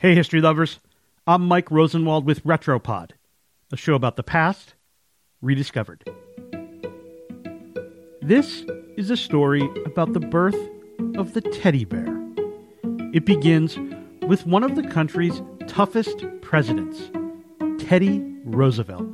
Hey, history lovers. I'm Mike Rosenwald with Retropod, a show about the past rediscovered. This is a story about the birth of the teddy bear. It begins with one of the country's toughest presidents, Teddy Roosevelt.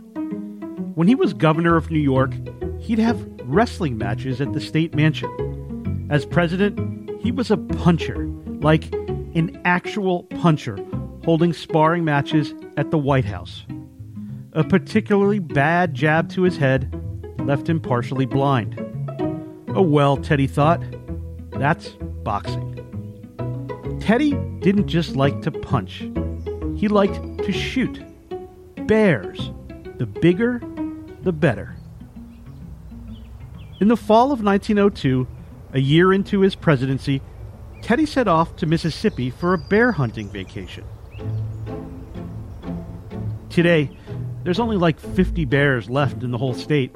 When he was governor of New York, he'd have wrestling matches at the state mansion. As president, he was a puncher, like an actual puncher holding sparring matches at the White House. A particularly bad jab to his head left him partially blind. Oh well, Teddy thought, that's boxing. Teddy didn't just like to punch, he liked to shoot. Bears. The bigger, the better. In the fall of 1902, a year into his presidency, Teddy set off to Mississippi for a bear hunting vacation. Today, there's only like 50 bears left in the whole state,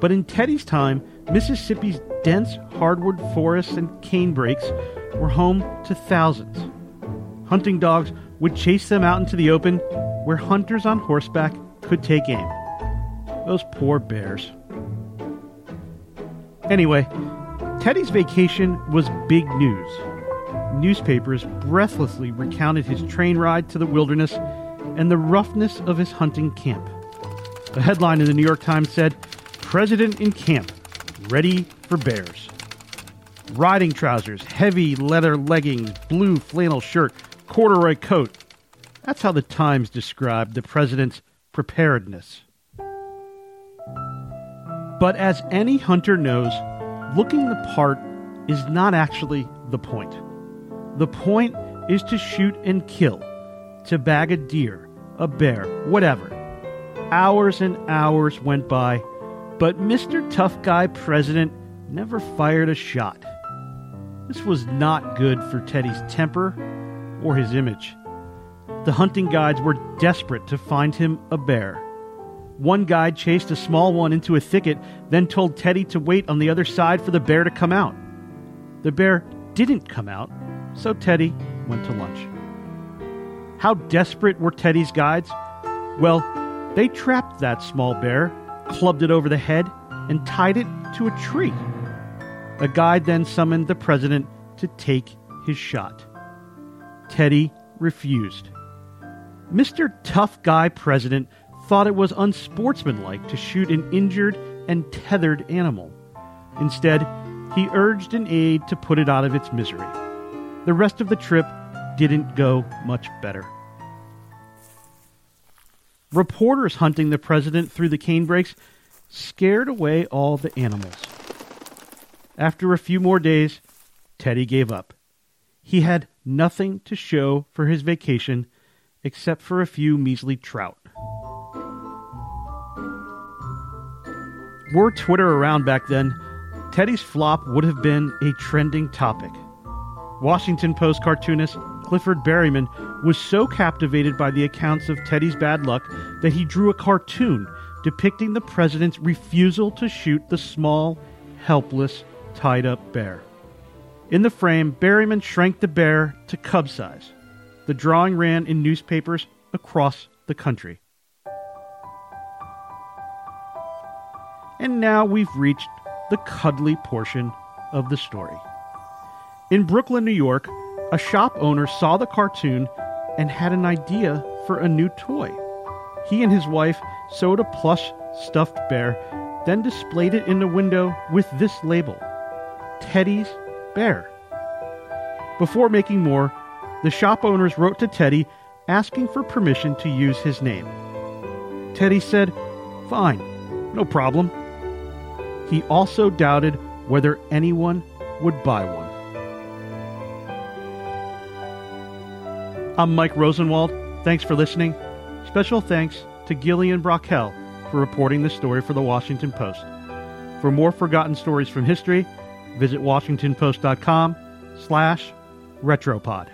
but in Teddy's time, Mississippi's dense hardwood forests and canebrakes were home to thousands. Hunting dogs would chase them out into the open where hunters on horseback could take aim. Those poor bears. Anyway, Teddy's vacation was big news newspapers breathlessly recounted his train ride to the wilderness and the roughness of his hunting camp. A headline in the New York Times said, President in camp, ready for bears. Riding trousers, heavy leather leggings, blue flannel shirt, corduroy coat. That's how the Times described the president's preparedness. But as any hunter knows, looking the part is not actually the point. The point is to shoot and kill, to bag a deer, a bear, whatever. Hours and hours went by, but Mr. Tough Guy President never fired a shot. This was not good for Teddy's temper or his image. The hunting guides were desperate to find him a bear. One guide chased a small one into a thicket, then told Teddy to wait on the other side for the bear to come out. The bear didn't come out, so Teddy went to lunch. How desperate were Teddy's guides? Well, they trapped that small bear, clubbed it over the head, and tied it to a tree. A guide then summoned the president to take his shot. Teddy refused. Mr. Tough Guy President thought it was unsportsmanlike to shoot an injured and tethered animal. Instead, he urged an aide to put it out of its misery. The rest of the trip didn't go much better. Reporters hunting the president through the canebrakes scared away all the animals. After a few more days, Teddy gave up. He had nothing to show for his vacation except for a few measly trout. Were Twitter around back then, Teddy's flop would have been a trending topic. Washington Post cartoonist Clifford Berryman was so captivated by the accounts of Teddy's bad luck that he drew a cartoon depicting the president's refusal to shoot the small, helpless, tied up bear. In the frame, Berryman shrank the bear to cub size. The drawing ran in newspapers across the country. And now we've reached the cuddly portion of the story. In Brooklyn, New York, a shop owner saw the cartoon and had an idea for a new toy. He and his wife sewed a plush stuffed bear, then displayed it in the window with this label Teddy's Bear. Before making more, the shop owners wrote to Teddy asking for permission to use his name. Teddy said, Fine, no problem. He also doubted whether anyone would buy one. I'm Mike Rosenwald. Thanks for listening. Special thanks to Gillian Brockell for reporting this story for the Washington Post. For more forgotten stories from history, visit washingtonpost.com slash retropod.